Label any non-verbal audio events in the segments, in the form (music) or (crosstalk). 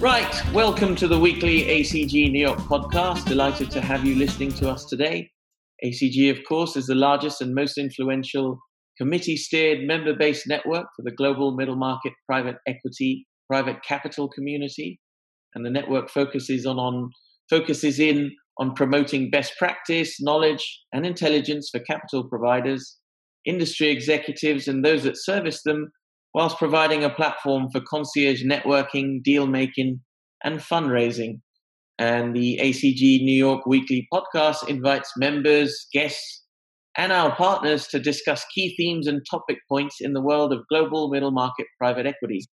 Right, welcome to the weekly ACG New York podcast. Delighted to have you listening to us today. ACG, of course, is the largest and most influential committee steered member based network for the global middle market private equity, private capital community. And the network focuses on, on focuses in on promoting best practice, knowledge, and intelligence for capital providers, industry executives, and those that service them whilst providing a platform for concierge networking, deal making, and fundraising. And the ACG New York Weekly podcast invites members, guests, and our partners to discuss key themes and topic points in the world of global middle market private equity.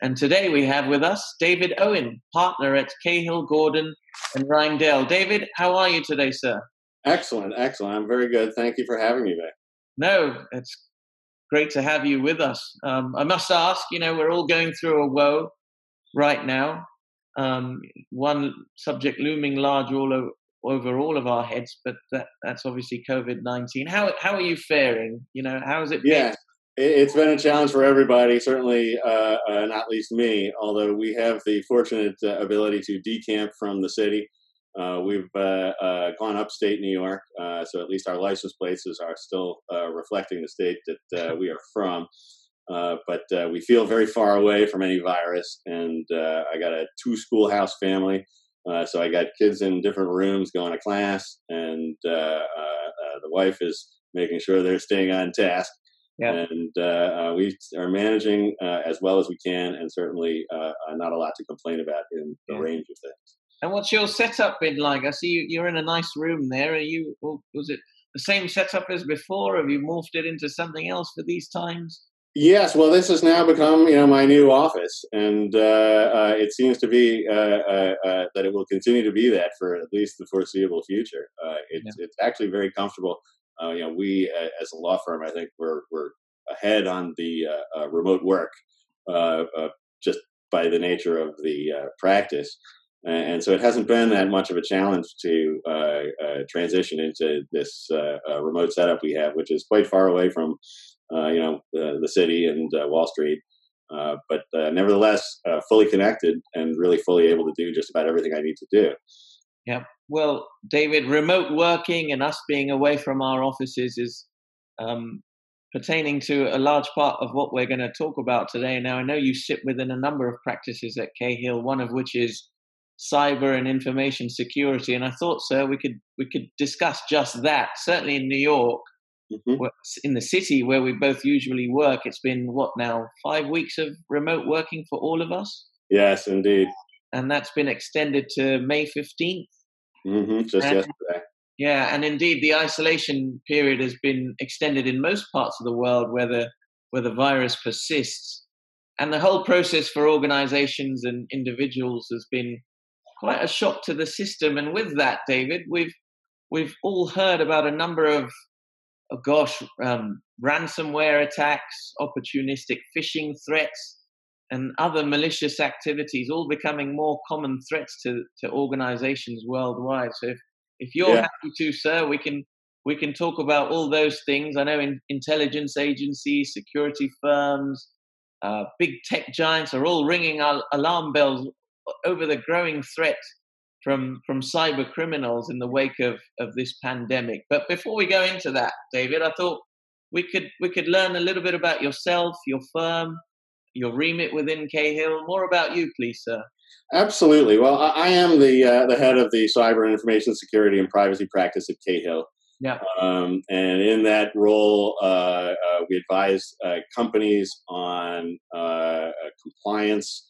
And today we have with us David Owen, partner at Cahill Gordon and Reindel. David, how are you today, sir? Excellent, excellent. I'm very good. Thank you for having me, Vic. No, it's great to have you with us. Um, I must ask, you know, we're all going through a woe right now. Um, one subject looming large all o- over all of our heads, but that, that's obviously COVID nineteen. How how are you faring? You know, how has it yeah. been? It's been a challenge for everybody, certainly uh, uh, not least me. Although we have the fortunate uh, ability to decamp from the city, uh, we've uh, uh, gone upstate New York, uh, so at least our license plates are still uh, reflecting the state that uh, (laughs) we are from. but we feel very far away from any virus, and I got a two schoolhouse family, so I got kids in different rooms going to class, and the wife is making sure they're staying on task. Yeah. And we are managing as well as we can, and certainly not a lot to complain about in the yeah. range of things. And what's your setup been like? I see you, you're in a nice room there. Are you? Was it the same setup as before? Have you morphed it into something else for these times? Yes, well, this has now become you know my new office, and uh, uh, it seems to be uh, uh, uh that it will continue to be that for at least the foreseeable future. Uh, it's yeah. it's actually very comfortable. you know, we as a law firm, I think we're we're ahead on the remote work just by the nature of the practice and so it hasn't been that much of a challenge to uh, uh, transition into this uh, uh remote setup we have, which is quite far away from, uh, you know, the city and uh, Wall Street. but nevertheless, fully connected and really fully able to do just about everything I need to do. Yeah. Well, David, remote working and us being away from our offices is um, pertaining to a large part of what we're going to talk about today. Now, I know you sit within a number of practices at Cahill, one of which is cyber and information security. And I thought, sir, we could we could discuss just that. Certainly in New York, mm-hmm. in the city where we both usually work, it's been what now five weeks of remote working for all of us. Yes, indeed. And that's been extended to May 15th. Mm-hmm, just and, yesterday. Yeah, and indeed, the isolation period has been extended in most parts of the world where the where the virus persists. And the whole process for organizations and individuals has been quite a shock to the system. And with that, David, we've we've all heard about a number of, oh gosh, um, ransomware attacks, opportunistic phishing threats, and other malicious activities, all becoming more common threats to, to organizations worldwide. So if, if you're yeah. happy to, sir, we can we can talk about all those things. I know in, intelligence agencies, security firms, uh, big tech giants are all ringing alarm bells over the growing threat from from cyber criminals in the wake of of this pandemic. But before we go into that, David, I thought we could we could learn a little bit about yourself, your firm, your remit within Cahill. More about you, please, sir. Absolutely. Well, I, am the uh, the head of the cyber and information security and privacy practice at Cahill. Yeah. Um, and in that role, uh, uh, we advise uh, companies on uh, uh, compliance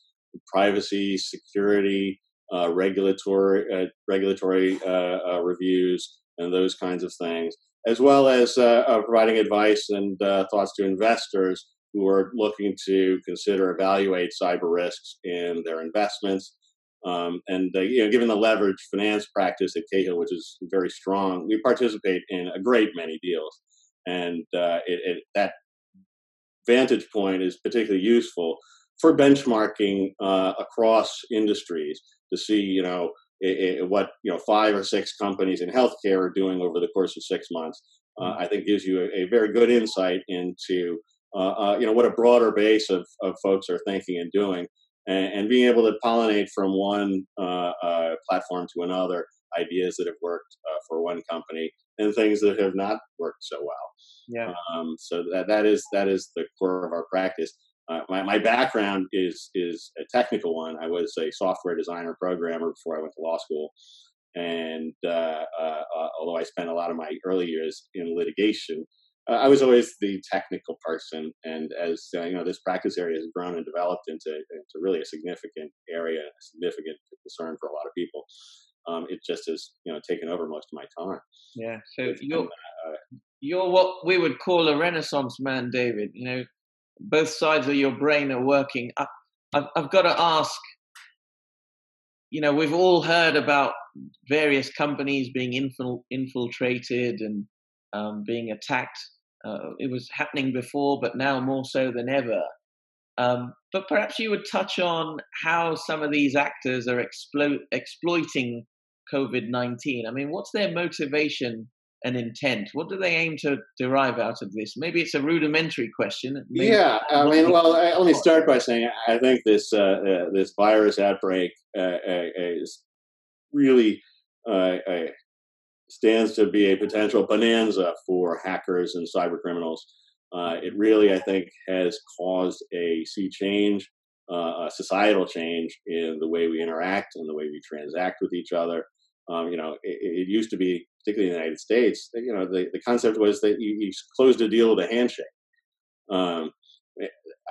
privacy, security, uh, regulatory uh, regulatory uh, uh, reviews, and those kinds of things, as well as uh, providing advice and thoughts to investors who are looking to consider evaluate cyber risks in their investments. Um, and you know, given the leverage finance practice at Cahill, which is very strong, we participate in a great many deals, and it, it, that vantage point is particularly useful for benchmarking uh, across industries to see, you know, it, it, what you know five or six companies in healthcare are doing over the course of six months. Uh, mm-hmm. I think gives you a, a very good insight into uh, uh, you know what a broader base of, of folks are thinking and doing. and, and being able to pollinate from one uh, uh, platform to another ideas that have worked uh, for one company and things that have not worked so well. Yeah. Um, so that that is that is the core of our practice. Uh, my, my background is is a technical one. I was a software designer programmer before I went to law school, and uh, uh, uh although I spent a lot of my early years in litigation, uh, I was always the technical person. And as you know, this practice area has grown and developed into into really a significant area, a significant concern for a lot of people. Um, it just has you know taken over most of my time. Yeah. So you're you're what we would call a Renaissance man, David. You know, both sides of your brain are working. I, I've, I've got to ask. You know, we've all heard about various companies being infil- infiltrated and um, being attacked. Uh, it was happening before, but now more so than ever. Um, but perhaps you would touch on how some of these actors are explo- exploiting COVID 19. I mean, what's their motivation an intent? What do they aim to derive out of this? Maybe it's a rudimentary question. Maybe yeah, I mean, well, I, let me (laughs) start by saying I think this uh, uh, this virus outbreak uh, uh is really uh, stands to be a potential bonanza for hackers and cyber criminals. Uh, it really, I think, has caused a sea change, a societal change in the way we interact and the way we transact with each other. Um, you know, it, it, used to be, particularly in the United States, you know, the, the concept was that you, you closed a deal with a handshake. Um,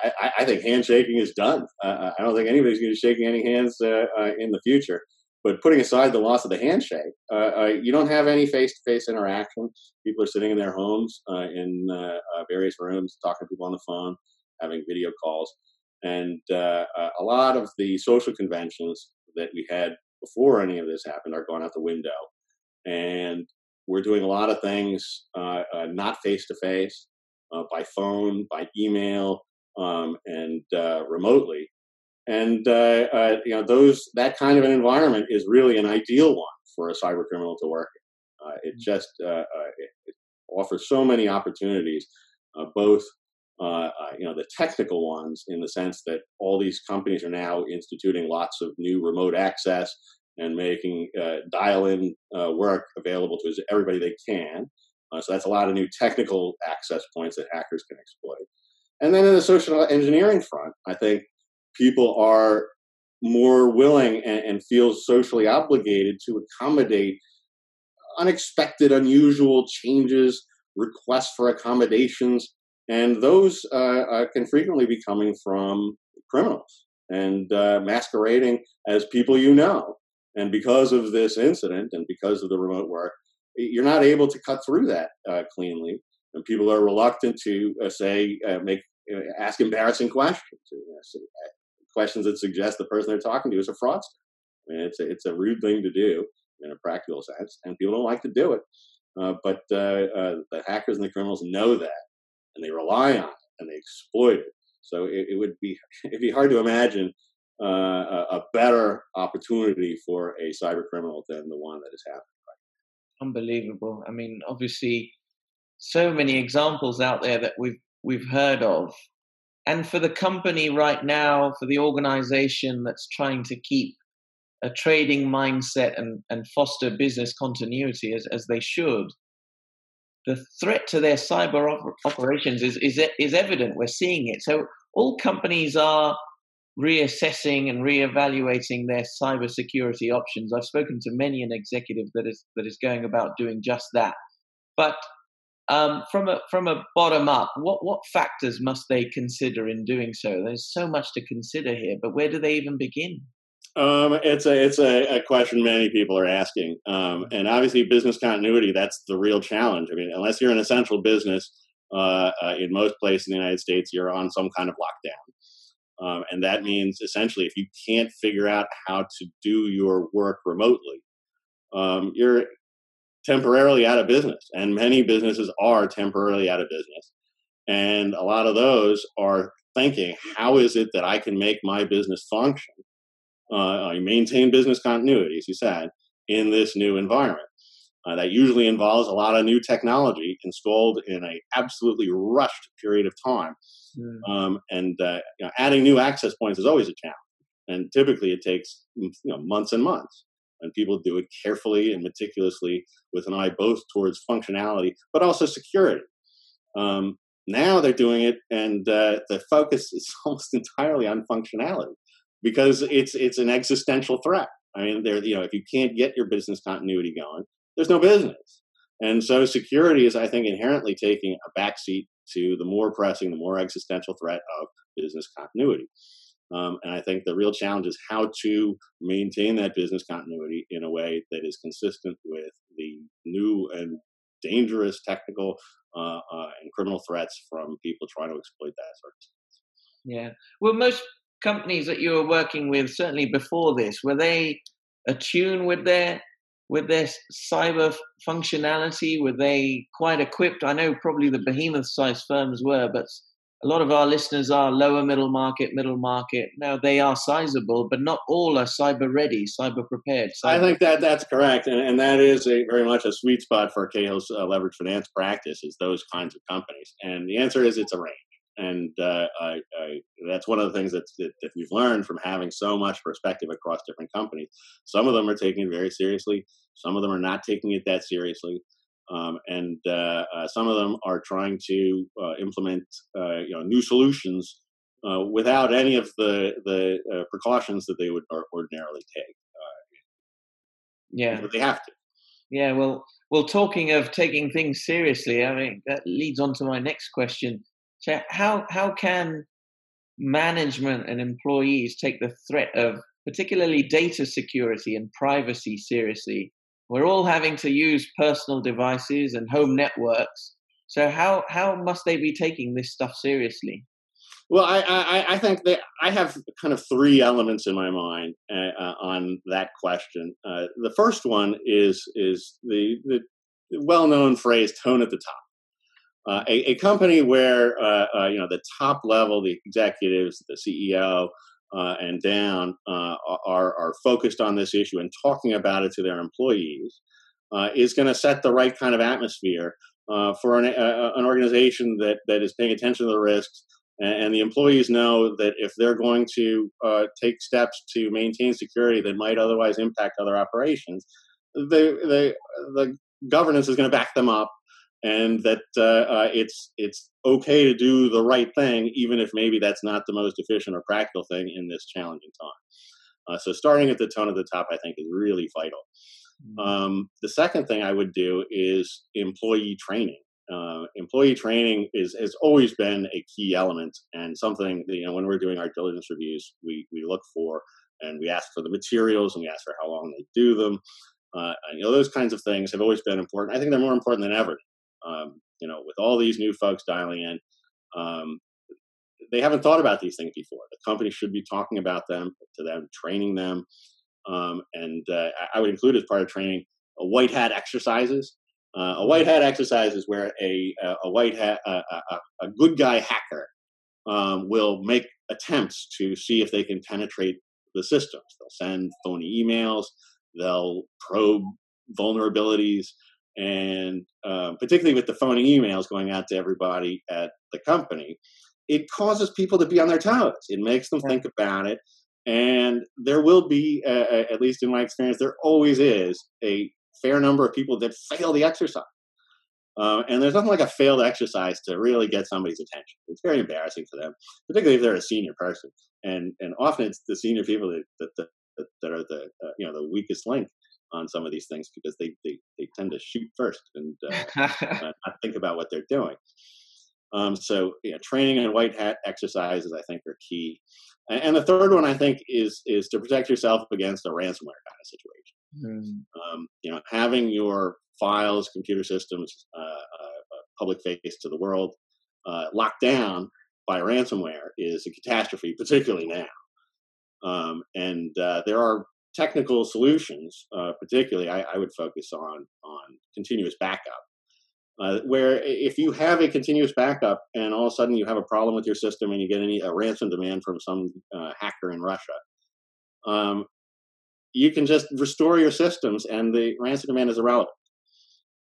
I, I, think handshaking is done. Uh, I don't think anybody's going to be shaking any hands uh, uh, in the future. But putting aside the loss of the handshake, uh, uh, you don't have any face-to-face interaction. People are sitting in their homes uh, in various rooms, talking to people on the phone, having video calls, and a lot of the social conventions that we had before any of this happened are gone out the window. And we're doing a lot of things uh, uh, not face to face, by phone, by email, um, and uh, remotely. And uh, uh, you know those that kind of an environment is really an ideal one for a cyber criminal to work in. it mm. just it, it offers so many opportunities, both uh, you know the technical ones in the sense that all these companies are now instituting lots of new remote access and making uh, dial-in uh, work available to everybody they can. Uh, so that's a lot of new technical access points that hackers can exploit. And then in the social engineering front, I think people are more willing and, and feel socially obligated to accommodate unexpected, unusual changes, requests for accommodations and those uh, uh, can frequently be coming from criminals and uh, masquerading as people you know. And because of this incident and because of the remote work, you're not able to cut through that uh, cleanly. And people are reluctant to uh, say, uh, make, ask embarrassing questions, questions that suggest the person they're talking to is a fraudster. I mean, it's a, it's a rude thing to do in a practical sense, and people don't like to do it. but the hackers and the criminals know that, and they rely on it and they exploit it. So it, it would be (laughs) it'd be hard to imagine uh, a, better opportunity for a cyber criminal than the one that has happened. Unbelievable. I mean, obviously, so many examples out there that we've we've heard of, and for the company right now, for the organization that's trying to keep a trading mindset and, and foster business continuity as, as they should, the threat to their cyber op- operations is, is, is evident. We're seeing it. So all companies are reassessing and reevaluating their cybersecurity options. I've spoken to many an executive that is that is going about doing just that. But um, from a from a bottom up, what what factors must they consider in doing so? There's so much to consider here, but where do they even begin? Um, it's a it's a, a, question many people are asking, um, and obviously business continuity that's the real challenge. I mean, unless you're an essential business, uh, uh, in most places in the United States, you're on some kind of lockdown, um, and that means essentially if you can't figure out how to do your work remotely, um, you're temporarily out of business, and many businesses are temporarily out of business, and a lot of those are thinking, how is it that I can make my business function? uh, maintain business continuity, as you said, in this new environment. Uh, that usually involves a lot of new technology installed in a absolutely rushed period of time. Mm. Um, and uh, you know, adding new access points is always a challenge. and typically it takes you know months and months and people do it carefully and meticulously with an eye both towards functionality but also security um, now they're doing it and uh, the focus is (laughs) almost entirely on functionality because it's it's an existential threat i mean there you know if you can't get your business continuity going there's no business and so security is i think inherently taking a backseat to the more pressing the more existential threat of business continuity um, and I think the real challenge is how to maintain that business continuity in a way that is consistent with the new and dangerous technical uh, uh, and criminal threats from people trying to exploit that sort of stuff. Yeah. Well, most companies that you were working with, certainly before this, were they attuned with their with their cyber functionality? Were they quite equipped? I know probably the behemoth-sized firms were, but a lot of our listeners are lower middle market, middle market. Now they are sizable, but not all are cyber ready, cyber prepared. Cyber- I think that that's correct, and, and that is a very much a sweet spot for Cahill's uh, leverage finance practice is those kinds of companies. And the answer is it's a range, and uh, I, I, that's one of the things that, that, that we've learned from having so much perspective across different companies. Some of them are taking it very seriously. Some of them are not taking it that seriously. Um, and uh, uh, some of them are trying to uh, implement uh, you know new solutions uh, without any of the the uh, precautions that they would ordinarily take. yeah, but they have to. Yeah, well, well, talking of taking things seriously, I mean that leads on to my next question. So, how how can management and employees take the threat of particularly data security and privacy seriously we're all having to use personal devices and home networks. So how how must they be taking this stuff seriously? Well, I, I, I think that I have kind of three elements in my mind uh, uh, on that question. Uh, the first one is is the, the well-known phrase "tone at the top." Uh, a, a, company where uh, uh, you know the top level, the executives, the CEO, uh, and down are, are focused on this issue and talking about it to their employees is going to set the right kind of atmosphere for an, an, organization that, that is paying attention to the risks. And, the employees know that if they're going to uh, take steps to maintain security that might otherwise impact other operations, the, the governance is going to back them up and that uh, uh, it's it's okay to do the right thing, even if maybe that's not the most efficient or practical thing in this challenging time. Uh, so starting at the tone at the top, I think, is really vital. Mm-hmm. Um, the second thing I would do is employee training. Uh, employee training is has always been a key element and something that, you know when we're doing our diligence reviews, we we look for and we ask for the materials and we ask for how long they do them. Uh, you know those kinds of things have always been important. I think they're more important than ever um, you know, with all these new folks dialing in, um, they haven't thought about these things before. The company should be talking about them to them, training them, um, and uh, I would include as part of training a white hat exercises. Uh, a white hat exercise is where a a white hat a, a, a good guy hacker um, will make attempts to see if they can penetrate the systems. They'll send phony emails. They'll probe vulnerabilities and um, particularly with the phony emails going out to everybody at the company, it causes people to be on their toes. It makes them think about it, and there will be, uh, at least in my experience, there always is a fair number of people that fail the exercise. Uh, and there's nothing like a failed exercise to really get somebody's attention. It's very embarrassing for them, particularly if they're a senior person. And and often it's the senior people that that, that, that are the uh, you know the weakest link on some of these things because they they, they tend to shoot first and uh, (laughs) not think about what they're doing. Um, so yeah, training and white hat exercises I think are key. And, and, the third one I think is is to protect yourself against a ransomware kind of situation. Mm. Um, you know, having your files, computer systems, uh, uh, public face to the world uh, locked down by ransomware is a catastrophe, particularly now. Um, and uh, there are technical solutions, uh, particularly, I, I, would focus on on continuous backup. Uh, where if you have a continuous backup and all of a sudden you have a problem with your system and you get any a ransom demand from some uh, hacker in Russia, um, you can just restore your systems and the ransom demand is irrelevant.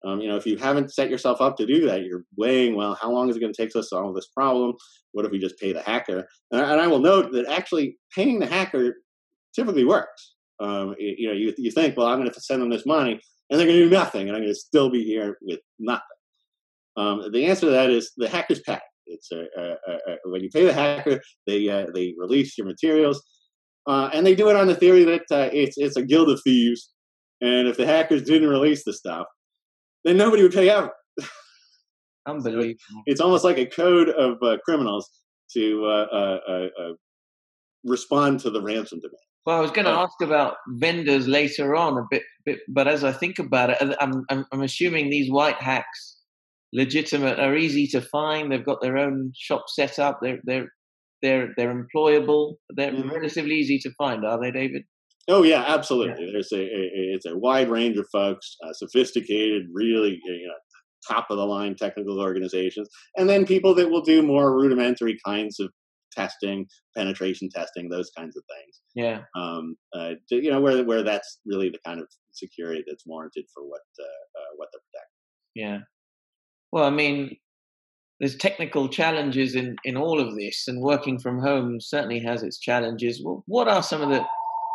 Um, you know, if you haven't set yourself up to do that, you're weighing, well, how long is it going to take us to solve this problem? What if we just pay the hacker? And I, and I will note that actually paying the hacker typically works. Um, you know, you, you think, well, I'm going to send them this money, and they're going to do nothing, and I'm going to still be here with nothing. Um, the answer to that is the hackers pay. It's a, a, a, when you pay the hacker, they uh, they release your materials, uh, and they do it on the theory that uh, it's it's a guild of thieves, and if the hackers didn't release the stuff, then nobody would pay ever. Unbelievable. it's almost like a code of uh, criminals to uh, uh, respond to the ransom demand. Well, I was going to ask about vendors later on a bit, bit, but as I think about it, I'm, I'm, I'm assuming these white hacks, legitimate, are easy to find. They've got their own shop set up. They're they're they're they're employable. They're mm-hmm. relatively easy to find, are they, David? Oh yeah, absolutely. Yeah. There's a, a, it's a wide range of folks, uh, sophisticated, really you know top of the line technical organizations, and then people that will do more rudimentary kinds of testing, penetration testing, those kinds of things. Yeah. Um, uh, you know, where where that's really the kind of security that's warranted for what uh, uh, what they're protecting. Yeah. Well, I mean, there's technical challenges in in all of this, and working from home certainly has its challenges. Well, what are some of the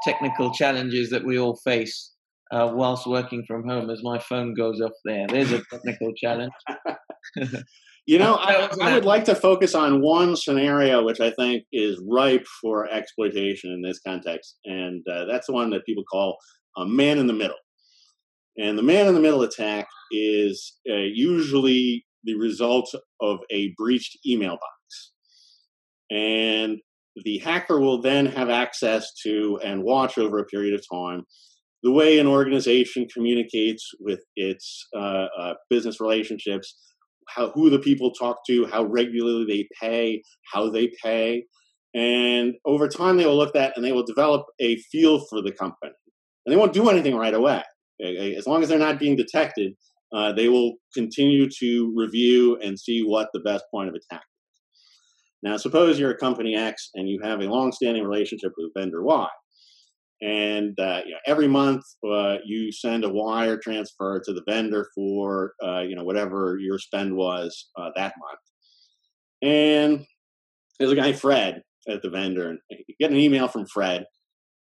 technical challenges that we all face uh, whilst working from home? As my phone goes off there, there's a technical challenge. (laughs) (laughs) You know, (laughs) I, I, would like to focus on one scenario which I think is ripe for exploitation in this context, and uh, that's the one that people call a man in the middle. And the man in the middle attack is uh, usually the result of a breached email box. And the hacker will then have access to and watch over a period of time the way an organization communicates with its uh, uh business relationships how who the people talk to, how regularly they pay, how they pay, and over time they will look at that and they will develop a feel for the company. And they won't do anything right away. As long as they're not being detected, uh, they will continue to review and see what the best point of attack is. Now, suppose you're a company X and you have a long-standing relationship with vendor Y and you know, every month uh, you send a wire transfer to the vendor for uh, you know whatever your spend was uh, that month. And there's a guy Fred at the vendor, and you get an email from Fred,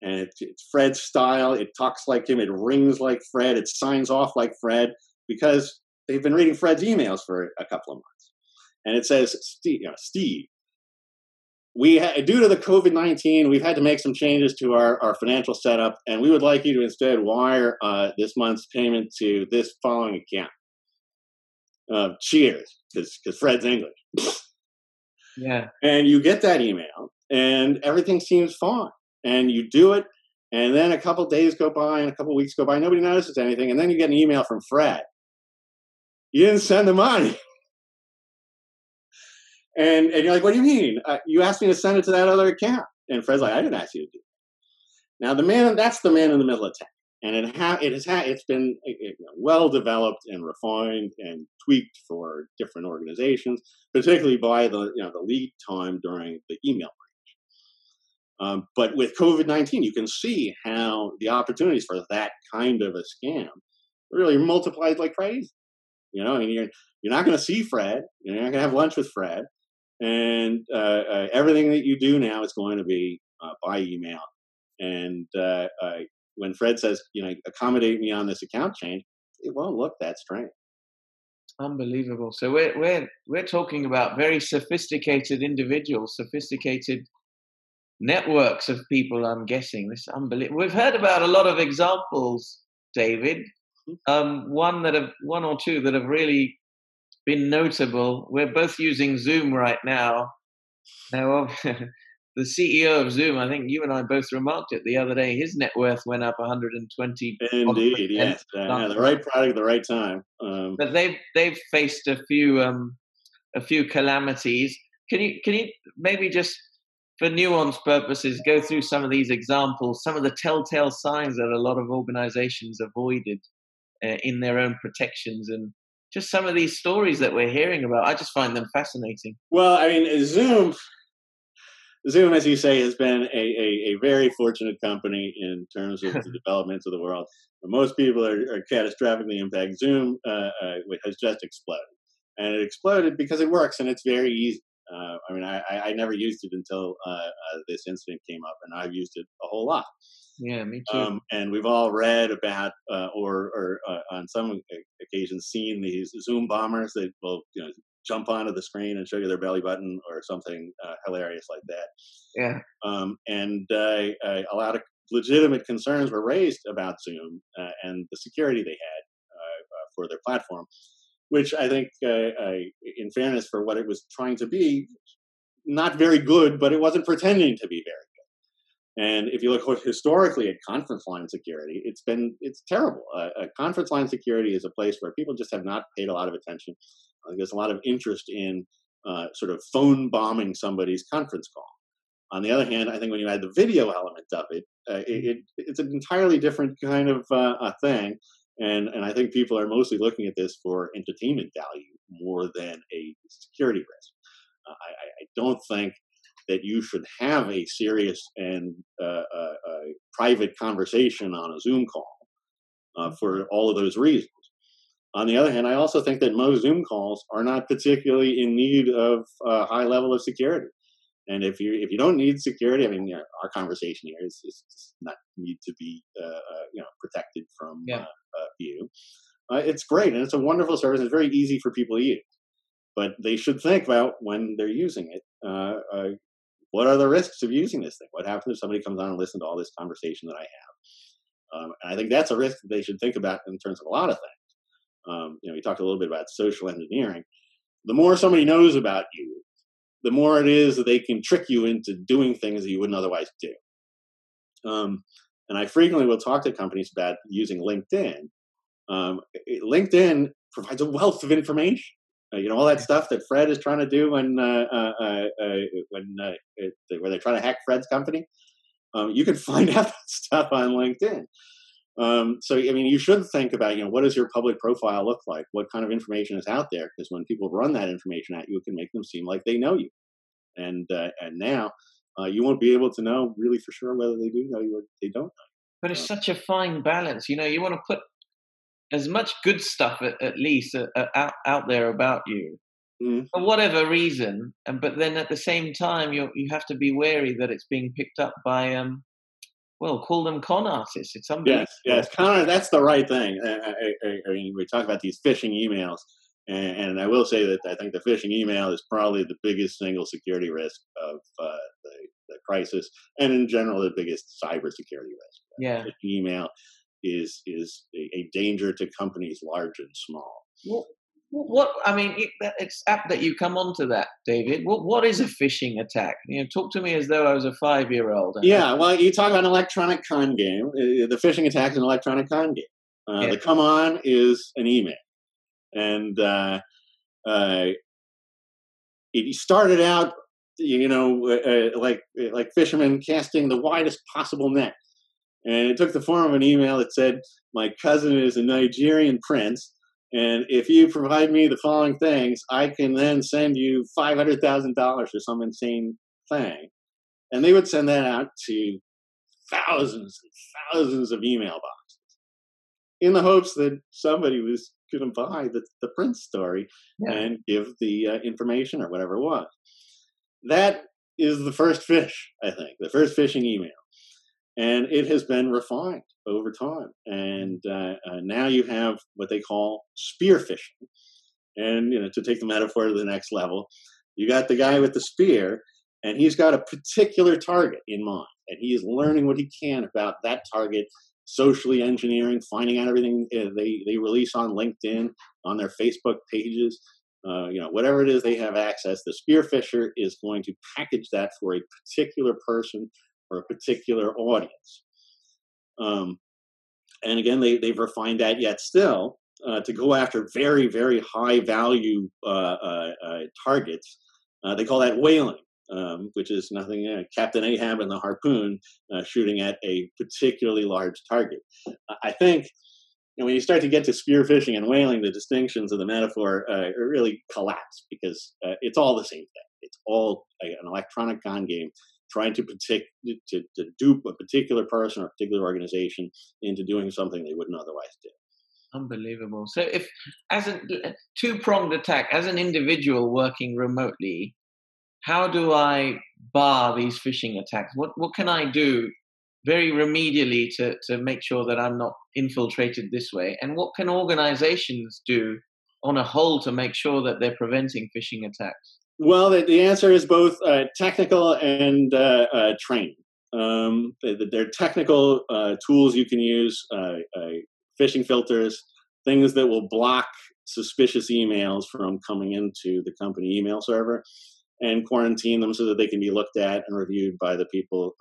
and it's, it's Fred's style. It talks like him. It rings like Fred. It signs off like Fred because they've been reading Fred's emails for a couple of months, and it says Steve, you know, Steve we ha- due to the COVID nineteen, we've had to make some changes to our, our financial setup, and we would like you to instead wire uh, this month's payment to this following account. Uh, cheers, because because Fred's English. yeah, and you get that email, and everything seems fine, and you do it, and then a couple days go by, and a couple weeks go by, nobody notices anything, and then you get an email from Fred. You didn't send the money. (laughs) And, and you're like, what do you mean? Uh, you asked me to send it to that other account. And Fred's like, I didn't ask you to do that. Now, the man, that's the man in the middle attack. And it, ha- it has ha- it's been it, well developed and refined and tweaked for different organizations, particularly by the, you know, the lead time during the email breach. Um, but with COVID 19, you can see how the opportunities for that kind of a scam really multiplied like crazy. You know, mean, you're, you're not going to see Fred. You're not going to have lunch with Fred and uh, uh, everything that you do now is going to be uh, by email. And uh, uh, when Fred says, you know, accommodate me on this account change, it won't look that strange. Unbelievable. So we're we're we're talking about very sophisticated individuals, sophisticated networks of people. I'm guessing this unbelievable. We've heard about a lot of examples, David. Mm-hmm. Um, one that have one or two that have really been notable. We're both using Zoom right now. Now, (laughs) the CEO of Zoom, I think you and I both remarked it the other day. His net worth went up 120. Indeed, yes, uh, the right product at the right time. Um, but they've they've faced a few um, a few calamities. Can you can you maybe just for nuance purposes go through some of these examples, some of the telltale signs that a lot of organizations avoided uh, in their own protections and just some of these stories that we're hearing about. I just find them fascinating. Well, I mean, Zoom, Zoom, as you say, has been a, a, a very fortunate company in terms of the (laughs) developments of the world. Most people are, are catastrophically impacted. Zoom uh, uh, has just exploded. And it exploded because it works and it's very easy. Uh, I mean, I, I never used it until uh, uh, this incident came up, and I've used it a whole lot. Yeah, me too. Um, and we've all read about, uh, or, or uh, on some occasions, seen these Zoom bombers that will you know, jump onto the screen and show you their belly button or something uh, hilarious like that. Yeah. Um, and a lot of legitimate concerns were raised about Zoom and the security they had for their platform which I think, uh, I, in fairness for what it was trying to be, not very good, but it wasn't pretending to be very good. And if you look historically at conference line security, it's been it's terrible. Uh, conference line security is a place where people just have not paid a lot of attention. Uh, there's a lot of interest in uh, sort of phone bombing somebody's conference call. On the other hand, I think when you add the video element of it, uh, it, it, it's an entirely different kind of uh, thing and and I think people are mostly looking at this for entertainment value more than a security risk. Uh, I, I, don't think that you should have a serious and uh, uh, uh private conversation on a Zoom call uh, for all of those reasons. On the other hand, I also think that most Zoom calls are not particularly in need of a high level of security. And if you if you don't need security, I mean, you know, our conversation here is, is not need to be uh, uh, you know protected from yeah. uh, uh view. Uh, it's great and it's a wonderful service. It's very easy for people to use, but they should think about when they're using it. Uh, what are the risks of using this thing? What happens if somebody comes on and listens to all this conversation that I have? Um, and I think that's a risk that they should think about in terms of a lot of things. Um, you know, we talked a little bit about social engineering. The more somebody knows about you, the more it is that they can trick you into doing things that you wouldn't otherwise do. Um, and I frequently will talk to companies about using LinkedIn. Um, LinkedIn provides a wealth of information. Uh, you know all that stuff that Fred is trying to do when uh, uh, uh, uh when it, where they're trying to hack Fred's company. Um, you can (laughs) find out that stuff on LinkedIn. Um, so, I mean, you should think about, you know, what does your public profile look like? What kind of information is out there? Because when people run that information at you, it can make them seem like they know you. And uh, and now uh, you won't be able to know really for sure whether they do know you or they don't know. But it's such a fine balance. You know, you want to put as much good stuff at, at least uh, uh, out, out there about you mm. for whatever reason. And but then at the same time, you you have to be wary that it's being picked up by um, well, call them con artists. It's something. Yes, yes, con. That's the right thing. I, I, I, mean, we talk about these phishing emails, and, and, I will say that I think the phishing email is probably the biggest single security risk of uh, the, the, crisis, and in general, the biggest cybersecurity risk. Yeah, phishing email is is a, danger to companies large and small. Well, what I mean, it's apt that you come onto that, David. What what is a phishing attack? You know, talk to me as though I was a five year old. Yeah, well, you talk about an electronic con game. Uh, the phishing attack is an electronic con game. Uh, yeah. The come on is an email, and uh, uh, it started out, you know, uh, like like fishermen casting the widest possible net, and it took the form of an email that said, "My cousin is a Nigerian prince." And if you provide me the following things, I can then send you $500,000 for some insane thing. And they would send that out to thousands and thousands of email boxes in the hopes that somebody was going to buy the, the Prince story yeah. and give the uh, information or whatever it was. That is the first fish, I think, the first phishing email and it has been refined over time. And uh, uh, now you have what they call spear phishing. And you know, to take the metaphor to the next level, you got the guy with the spear, and he's got a particular target in mind, and he is learning what he can about that target, socially engineering, finding out everything uh, they they release on LinkedIn, on their Facebook pages. Uh, you know, whatever it is they have access, the spearfisher is going to package that for a particular person a particular audience. Um, and again, they, they've refined that yet still uh, to go after very, very high value uh, uh, uh targets. Uh, they call that whaling, um, which is nothing, Captain Ahab and the harpoon shooting at a particularly large target. I think and when you start to get to spearphishing and whaling, the distinctions of the metaphor uh, really collapse because uh, it's all the same thing. It's all an electronic con game trying to, predict, to, to dupe a particular person or a particular organization into doing something they wouldn't otherwise do. Unbelievable. So, if as a two pronged attack, as an individual working remotely, how do I bar these phishing attacks? What what can I do very remedially to to make sure that I'm not infiltrated this way? And what can organizations do on a whole to make sure that they're preventing phishing attacks? Well, the, the answer is both uh, technical and uh, uh, training. Um, they're technical uh, tools you can use, uh, uh, phishing filters, things that will block suspicious emails from coming into the company email server and quarantine them so that they can be looked at and reviewed by the people.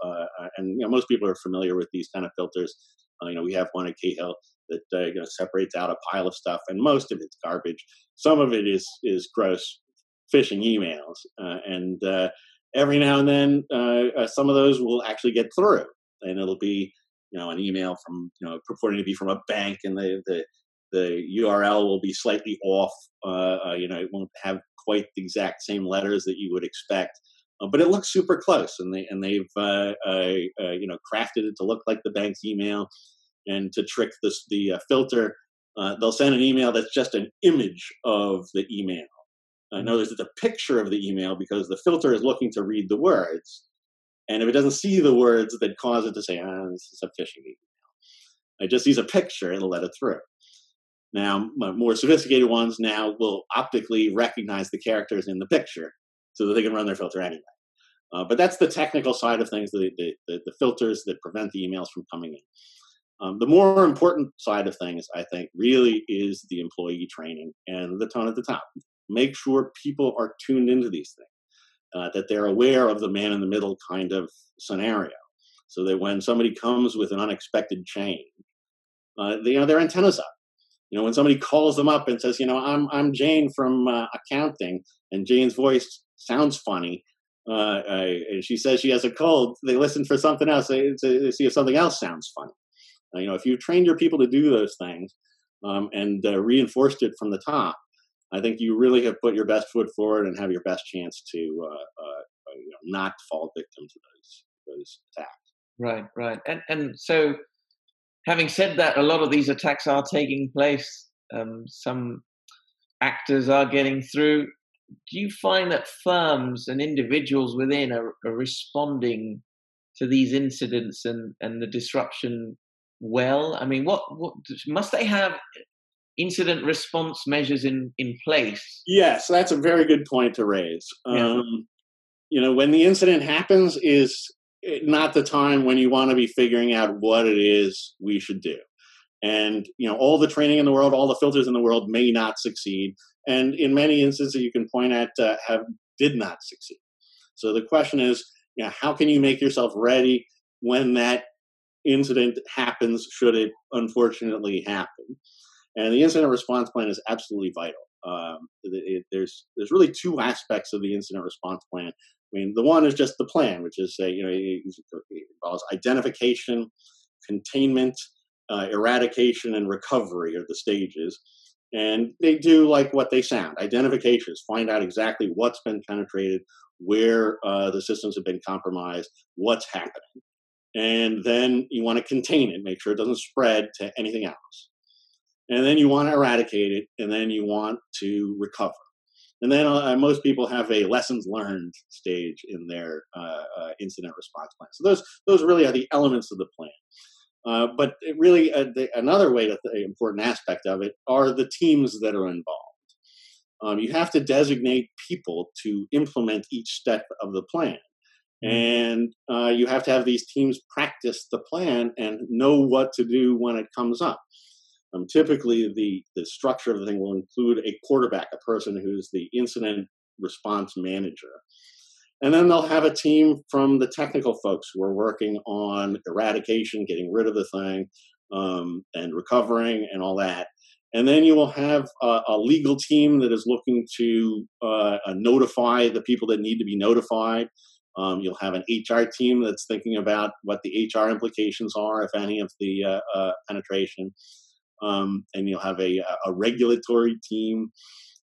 And you know, most people are familiar with these kind of filters. You know, we have one at Cahill that uh, you know, separates out a pile of stuff, and most of it's garbage. Some of it is is gross phishing emails, and every now and then uh, uh, some of those will actually get through and it'll be you know an email from you know purporting to be from a bank and the the, the url will be slightly off uh, uh, you know it won't have quite the exact same letters that you would expect uh, but it looks super close and they and they've uh, you know crafted it to look like the bank's email and to trick this the filter they'll send an email that's just an image of the email uh, notice it's a picture of the email because the filter is looking to read the words. And if it doesn't see the words that cause it to say, ah, this is a phishing email, it just sees a picture, it'll let it through. Now, more sophisticated ones now will optically recognize the characters in the picture so that they can run their filter anyway. Uh, but that's the technical side of things, the, the, the, filters that prevent the emails from coming in. Um, the more important side of things, I think, really is the employee training and the tone at the top make sure people are tuned into these things, uh, that they're aware of the man in the middle kind of scenario, so that when somebody comes with an unexpected change, uh, they, you know, their antennas up. You know, when somebody calls them up and says, you know, I'm I'm Jane from uh, accounting, and Jane's voice sounds funny, uh, and she says she has a cold, they listen for something else. They, they see if something else sounds funny. Uh, you know, if you trained your people to do those things um, and uh, reinforced it from the top, I think you really have put your best foot forward and have your best chance to uh, uh, uh, you know, not fall victim to those those attacks. Right, right, and and so having said that, a lot of these attacks are taking place. Um, some actors are getting through. Do you find that firms and individuals within are, are responding to these incidents and, and the disruption well? I mean, what, what must they have incident response measures in, in place? Yes, that's a very good point to raise. Yeah. Um, you know, when the incident happens is eh, not the time when you want to be figuring out what it is we should do. And, you know, all the training in the world, all the filters in the world may not succeed. And in many instances, you can point at uh, have did not succeed. So the question is, you know, how can you make yourself ready when that incident happens, should it unfortunately happen? And the incident response plan is absolutely vital. Um, it, it, there's there's really two aspects of the incident response plan. I mean, the one is just the plan, which is say you know it, involves identification, containment, uh, eradication, and recovery are the stages. And they do like what they sound. Identifications find out exactly what's been penetrated, where uh, the systems have been compromised, what's happening, and then you want to contain it, make sure it doesn't spread to anything else and then you want to eradicate it, and then you want to recover. And then uh, most people have a lessons learned stage in their uh, uh, incident response plan. So those those really are the elements of the plan. Uh, but really, uh, the, another way to the important aspect of it are the teams that are involved. Um, you have to designate people to implement each step of the plan. Mm-hmm. And uh, you have to have these teams practice the plan and know what to do when it comes up. Um, typically, the, the structure of the thing will include a quarterback, a person who's the incident response manager. And then they'll have a team from the technical folks who are working on eradication, getting rid of the thing, um, and recovering and all that. And then you will have a, a legal team that is looking to uh, notify the people that need to be notified. Um, you'll have an HR team that's thinking about what the HR implications are, if any, of the uh, uh penetration um, and you'll have a, a regulatory team.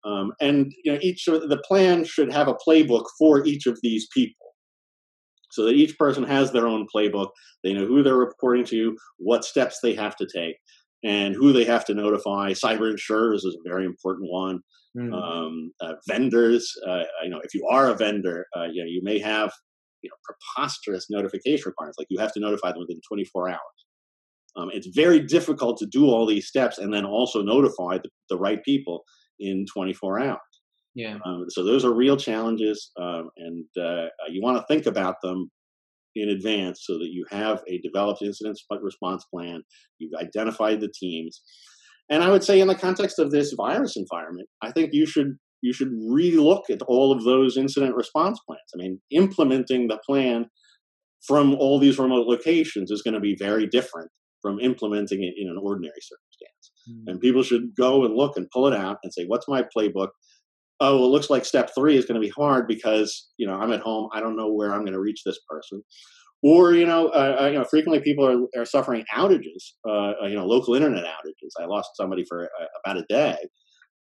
Um, and you know, each the plan should have a playbook for each of these people, so that each person has their own playbook. They know who they're reporting to, what steps they have to take, and who they have to notify. Cyber insurers is a very important one. Mm. Um, uh, vendors, uh, you know, if you are a vendor, uh, you know, you may have you know preposterous notification requirements, like you have to notify them within 24 hours. Um, it's very difficult to do all these steps and then also notify the, the right people in 24 hours. Yeah. Um, so those are real challenges, um, and uh, you want to think about them in advance so that you have a developed incident response plan. You've identified the teams, and I would say, in the context of this virus environment, I think you should you should relook at all of those incident response plans. I mean, implementing the plan from all these remote locations is going to be very different from implementing it in an ordinary circumstance. Mm. And people should go and look and pull it out and say, what's my playbook? Oh, well, it looks like step three is going to be hard because, you know, I'm at home. I don't know where I'm going to reach this person. Or, you know, uh, uh, you know, frequently people are, are suffering outages, uh, uh you know, local internet outages. I lost somebody for uh, about a day.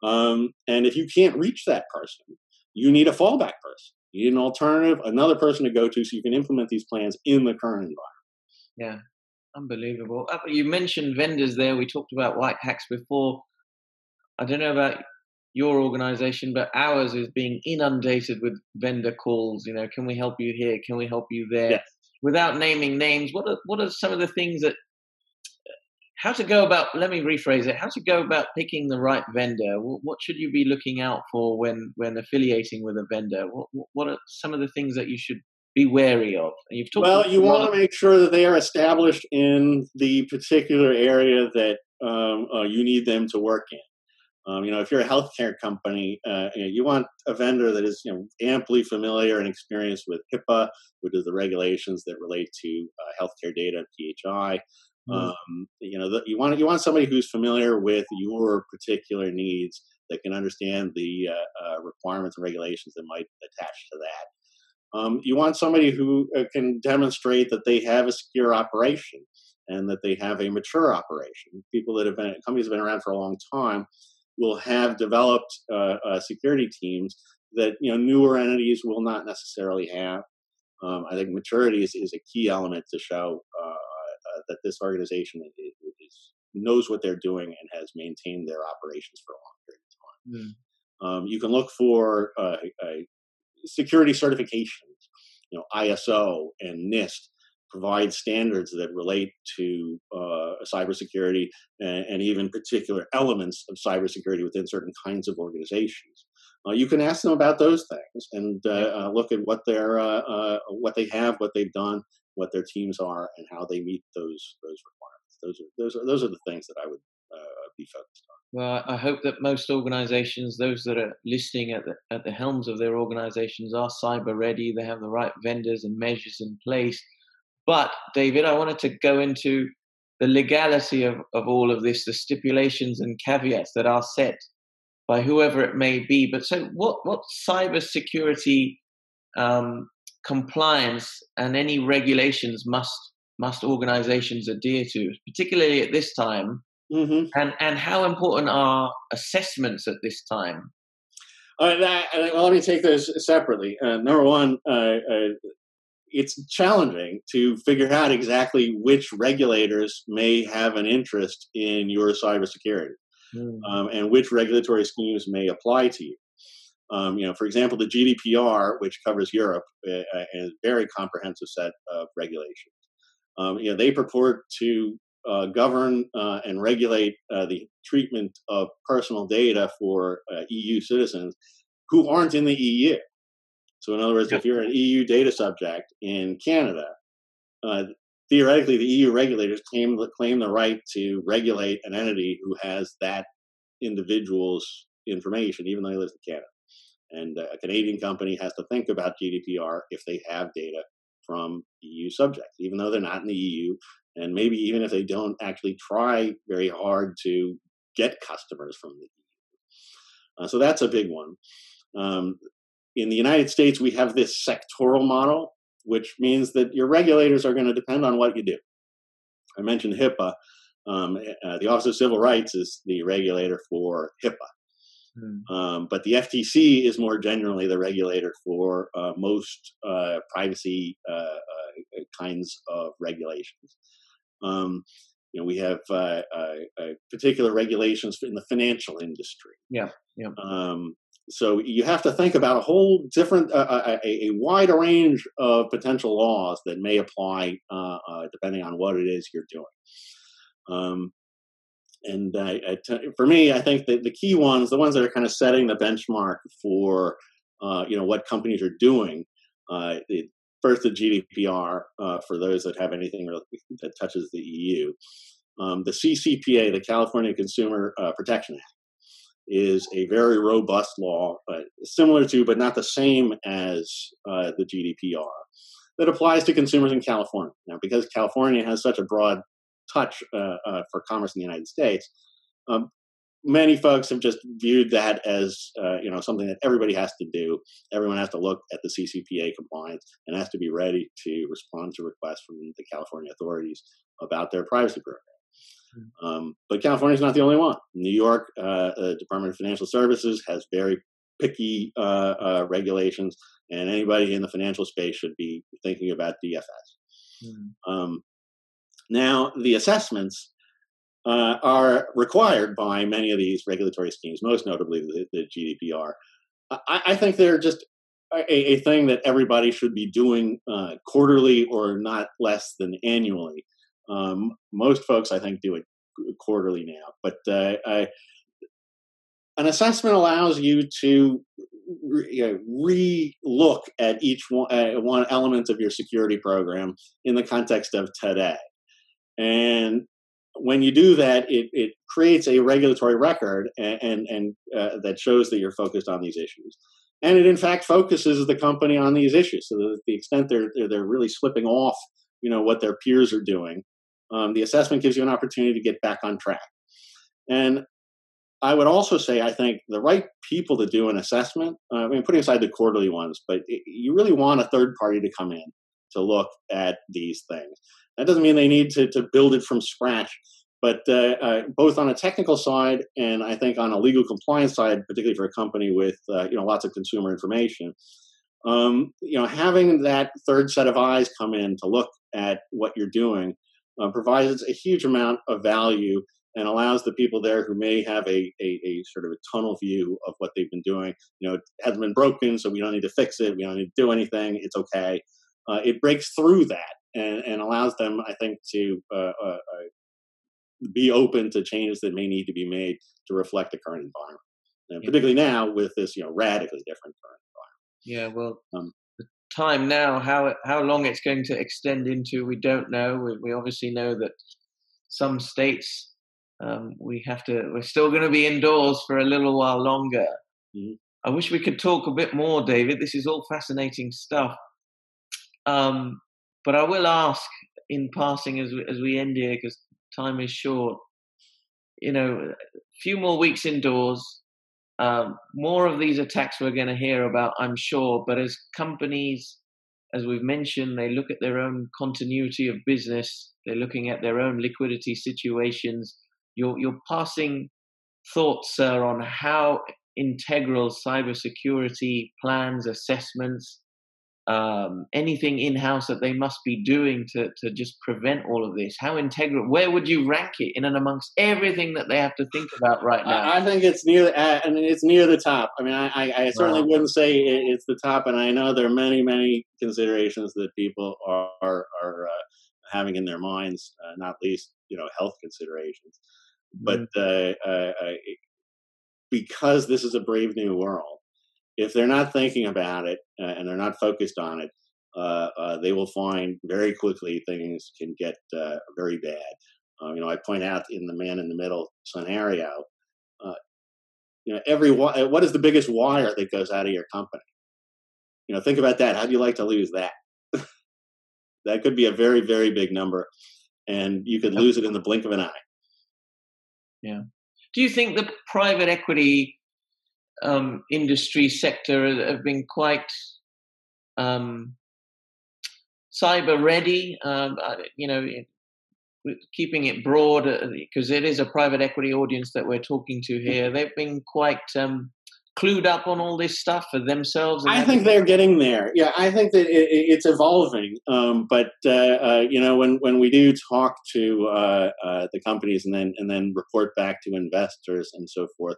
Um, and if you can't reach that person, you need a fallback person. You need an alternative, another person to go to so you can implement these plans in the current environment. Yeah. Unbelievable. Uh, you mentioned vendors there. We talked about white hacks before. I don't know about your organization, but ours is being inundated with vendor calls. You know, can we help you here? Can we help you there? Yes. Without naming names, what are what are some of the things that how to go about? Let me rephrase it. How to go about picking the right vendor? What should you be looking out for when when affiliating with a vendor? What what are some of the things that you should be wary of? And you've talked well, you want to make sure that they are established in the particular area that um, uh, you need them to work in. Um, you know, if you're a healthcare company, uh, you, know, you, want a vendor that is you know, amply familiar and experienced with HIPAA, which is the regulations that relate to uh, healthcare data and PHI. Mm-hmm. Um, you know, the, you want you want somebody who's familiar with your particular needs that can understand the uh, uh, requirements and regulations that might attach to that. Um, you want somebody who uh, can demonstrate that they have a secure operation and that they have a mature operation. People that have been companies have been around for a long time will have developed uh, uh, security teams that you know newer entities will not necessarily have. Um, I think maturity is, is, a key element to show uh, uh, that this organization is, is, knows what they're doing and has maintained their operations for a long period of time. Mm. Um, you can look for uh, a, security certifications, you know, ISO and NIST provide standards that relate to uh, cybersecurity and, and, even particular elements of cybersecurity within certain kinds of organizations. Uh, you can ask them about those things and uh, uh look at what they're uh, uh, what they have, what they've done, what their teams are, and how they meet those those requirements. Those are those are those are the things that I would be focused on. Well, I hope that most organizations, those that are listening at the, at the helms of their organizations, are cyber ready. They have the right vendors and measures in place. But, David, I wanted to go into the legality of, of all of this, the stipulations and caveats that are set by whoever it may be. But so, what, what cyber security um, compliance and any regulations must must organizations adhere to, particularly at this time Mm-hmm. And and how important are assessments at this time? Uh, that, uh, well, let me take those separately. Uh, number one, uh, uh, it's challenging to figure out exactly which regulators may have an interest in your cybersecurity mm. um, and which regulatory schemes may apply to you. Um, you know, for example, the GDPR, which covers Europe, uh, is a very comprehensive set of regulations. Um, you know, they purport to uh, govern uh, and regulate uh, the treatment of personal data for uh, EU citizens who aren't in the EU. So, in other words, if you're an EU data subject in Canada, uh, theoretically, the EU regulators claim claim the right to regulate an entity who has that individual's information, even though he lives in Canada. And uh, a Canadian company has to think about GDPR if they have data from EU subjects, even though they're not in the EU and maybe even if they don't actually try very hard to get customers from the EU. Uh, so that's a big one. Um, in the United States, we have this sectoral model, which means that your regulators are going to depend on what you do. I mentioned HIPAA. Um, uh, the Office of Civil Rights is the regulator for HIPAA. Hmm. Um, but the FTC is more generally the regulator for uh, most uh, privacy uh, uh, kinds of regulations. Um, you know, we have uh, uh, uh, particular regulations in the financial industry. Yeah, yeah. Um, so you have to think about a whole different, uh, uh, a, a wide range of potential laws that may apply uh, depending on what it is you're doing. Um, and for me, I think that the key ones, the ones that are kind of setting the benchmark for, you know, what companies are doing, the, first the GDPR uh, for those that have anything that touches the EU. Um, the CCPA, the California Consumer uh, Protection Act, is a very robust law, similar to but not the same as uh, the GDPR, that applies to consumers in California. Now, because California has such a broad touch uh, uh, for commerce in the United States, um, many folks have just viewed that as uh, you know something that everybody has to do. Everyone has to look at the CCPA compliance and has to be ready to respond to requests from the California authorities about their privacy program. Hmm. Um, but California is not the only one. New York uh, uh, Department of Financial Services has very picky uh, uh regulations, and anybody in the financial space should be thinking about DFS. Mm. Um, now, the assessments uh, are required by many of these regulatory schemes, most notably the, the GDPR. I, I, think they're just a, a, thing that everybody should be doing uh, quarterly or not less than annually. Um, most folks, I think, do it quarterly now, but uh, I, an assessment allows you to re-look at each one, one element of your security program in the context of today. And when you do that, it, it creates a regulatory record and, and, and uh, that shows that you're focused on these issues. And it in fact focuses the company on these issues. So that the extent they're, they're, really slipping off, you know, what their peers are doing, um, the assessment gives you an opportunity to get back on track. And I would also say, I think the right people to do an assessment, uh, I mean, putting aside the quarterly ones, but it, you really want a third party to come in to look at these things. That doesn't mean they need to, to build it from scratch, but uh, uh, both on a technical side and I think on a legal compliance side, particularly for a company with uh, you know lots of consumer information, um, you know having that third set of eyes come in to look at what you're doing uh, provides a huge amount of value and allows the people there who may have a, a, a, sort of a tunnel view of what they've been doing. You know, it hasn't been broken, so we don't need to fix it. We don't need to do anything. It's okay. Uh, it breaks through that and, and allows them, I think, to uh, uh, uh, be open to changes that may need to be made to reflect the current environment, and yeah. particularly now with this, you know, radically different current environment. Yeah, well, um, the time now, how how long it's going to extend into, we don't know. We, we obviously know that some states um, we have to, we're still going to be indoors for a little while longer. Mm-hmm. I wish we could talk a bit more, David. This is all fascinating stuff. Um, but I will ask in passing as we, as we end here because time is short. You know, a few more weeks indoors. Um, more of these attacks we're going to hear about, I'm sure. But as companies, as we've mentioned, they look at their own continuity of business. They're looking at their own liquidity situations. You're you're passing thoughts, sir, on how integral cybersecurity plans, assessments, um, anything in house that they must be doing to, to just prevent all of this? How integral? Where would you rank it in and amongst everything that they have to think about right now? I, I think it's near. Uh, I mean, it's near the top. I mean, I, I, I certainly wow. wouldn't say it's the top, and I know there are many, many considerations that people are are, are uh, having in their minds, uh, not least you know health considerations. But mm-hmm. uh, uh, uh, because this is a brave new world if they're not thinking about it uh, and they're not focused on it, uh, uh, they will find very quickly things can get uh, very bad. Uh, you know, I point out in the man in the middle scenario, uh, you know, every what is the biggest wire that goes out of your company? You know, think about that. How do you like to lose that? (laughs) that could be a very, very big number, and you could lose it in the blink of an eye. Yeah. Do you think the private equity um, industry sector have been quite um, cyber ready. Um, you know, keeping it broad because uh, it is a private equity audience that we're talking to here. They've been quite um, clued up on all this stuff for themselves? I think they're getting there. Yeah, I think that it, it's evolving. Um, but uh, uh, you know, when when we do talk to uh, uh, the companies and then and then report back to investors and so forth,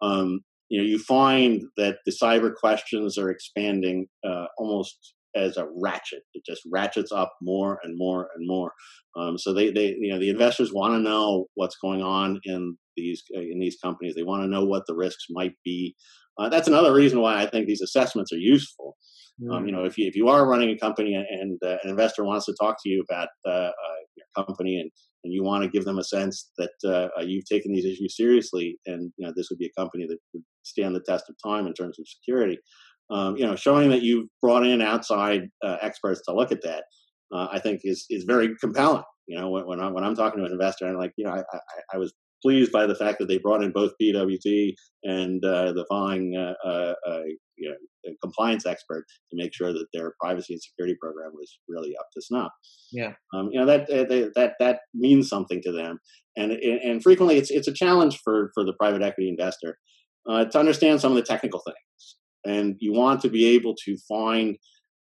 um, you know, you find that the cyber questions are expanding uh, almost as a ratchet. It just ratchets up more and more and more. Um, so they, they, you know, the investors want to know what's going on in these in these companies. They want to know what the risks might be. Uh, that's another reason why I think these assessments are useful. Mm. Um, you mm. know, if you if you are running a company and uh, an investor wants to talk to you about uh, uh your company and and you want to give them a sense that uh, uh, you've taken these issues seriously, and you know this would be a company that would stand the test of time in terms of security. Um, you know, showing that you've brought in outside experts to look at that, I think is is very compelling. You know, when, when I'm when I'm talking to an investor, I'm like, you know, I, I, I was pleased by the fact that they brought in both PwC and uh, the following uh, uh, uh you know, compliance expert to make sure that their privacy and security program was really up to snuff. Yeah, um, you know that that that means something to them, and and frequently it's it's a challenge for for the private equity investor uh, to understand some of the technical things, and you want to be able to find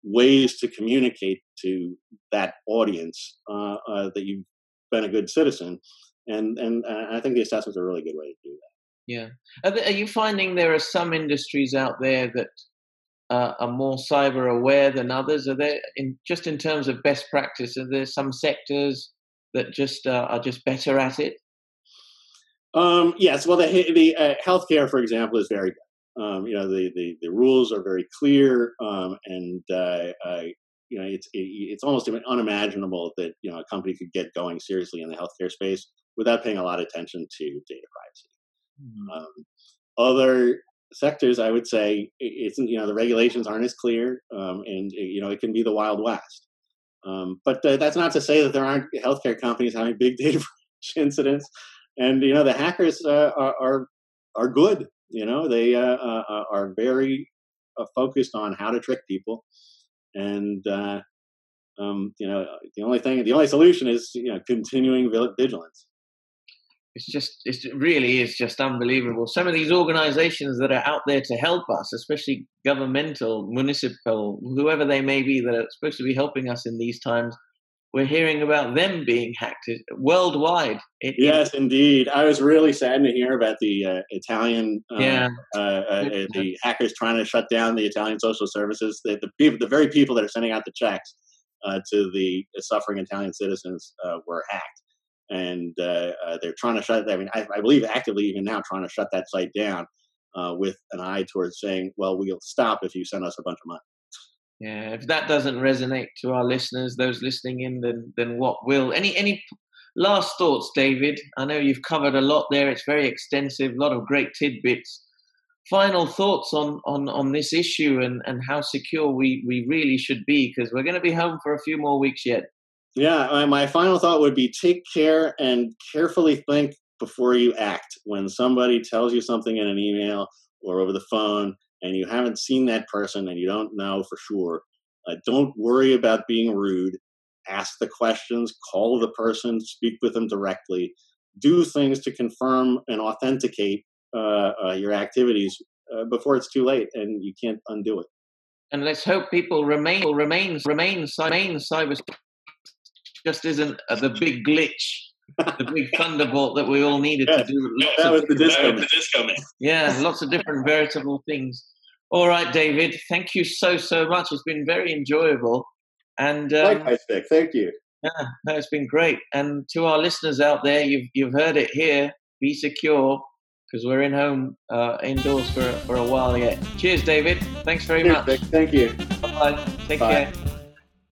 ways to communicate to that audience uh, that you've been a good citizen and and uh, I think the assessments are a really good way to do that. Yeah, are, there, are you finding there are some industries out there that uh, are more cyber aware than others? Are there, in just in terms of best practice, are there some sectors that just uh, are just better at it? Um, yes, well, the the uh, healthcare, for example, is very good. Um, you know, the, the, the rules are very clear, um, and uh, you know, it's it, it's almost unimaginable that you know a company could get going seriously in the healthcare space without paying a lot of attention to data privacy. Mm-hmm. Um, other sectors, I would say, it's you know the regulations aren't as clear, um, and you know it can be the wild west. Um, but uh, that's not to say that there aren't healthcare companies having big (laughs) data incidents, and you know the hackers uh, are, are, are good. You know they uh, uh, uh are very uh, focused on how to trick people, and um, you know the only thing, the only solution is you know continuing vigilance it's just it really is just unbelievable. Some of these organizations that are out there to help us especially governmental municipal whoever they may be that are supposed to be helping us in these times we're hearing about them being hacked worldwide. It, yes it, indeed. I was really saddened to hear about the uh, italian uh, yeah. Uh, uh the hackers trying to shut down the italian social services. The, the people the very people that are sending out the checks uh, to the suffering italian citizens uh, were hacked and uh, uh, they're trying to shut. I mean, I, I, believe actively even now trying to shut that site down uh, with an eye towards saying, "Well, we'll stop if you send us a bunch of money." Yeah, if that doesn't resonate to our listeners, those listening in, then then what will? Any any last thoughts, David? I know you've covered a lot there. It's very extensive, a lot of great tidbits. Final thoughts on on on this issue and and how secure we we really should be because we're going to be home for a few more weeks yet. Yeah, my final thought would be take care and carefully think before you act. When somebody tells you something in an email or over the phone and you haven't seen that person and you don't know for sure, uh, don't worry about being rude. Ask the questions, call the person, speak with them directly. Do things to confirm and authenticate uh, uh, your activities uh, before it's too late and you can't undo it. And let's hope people remain remain remain remain cyber just isn't the big glitch, the big (laughs) thunderbolt that we all needed to do. Lots that was the disco, disco Yeah, lots of different veritable things. All right, David, thank you so, so much. It's been very enjoyable. And um, Likewise, Vic. Thank you. Yeah, no, it's been great. And to our listeners out there, you've you've heard it here. Be secure because we're in home uh, indoors for for a while yet. Cheers, David. Thanks very Cheers, much. Vic. Thank you. Bye. Take Bye. care.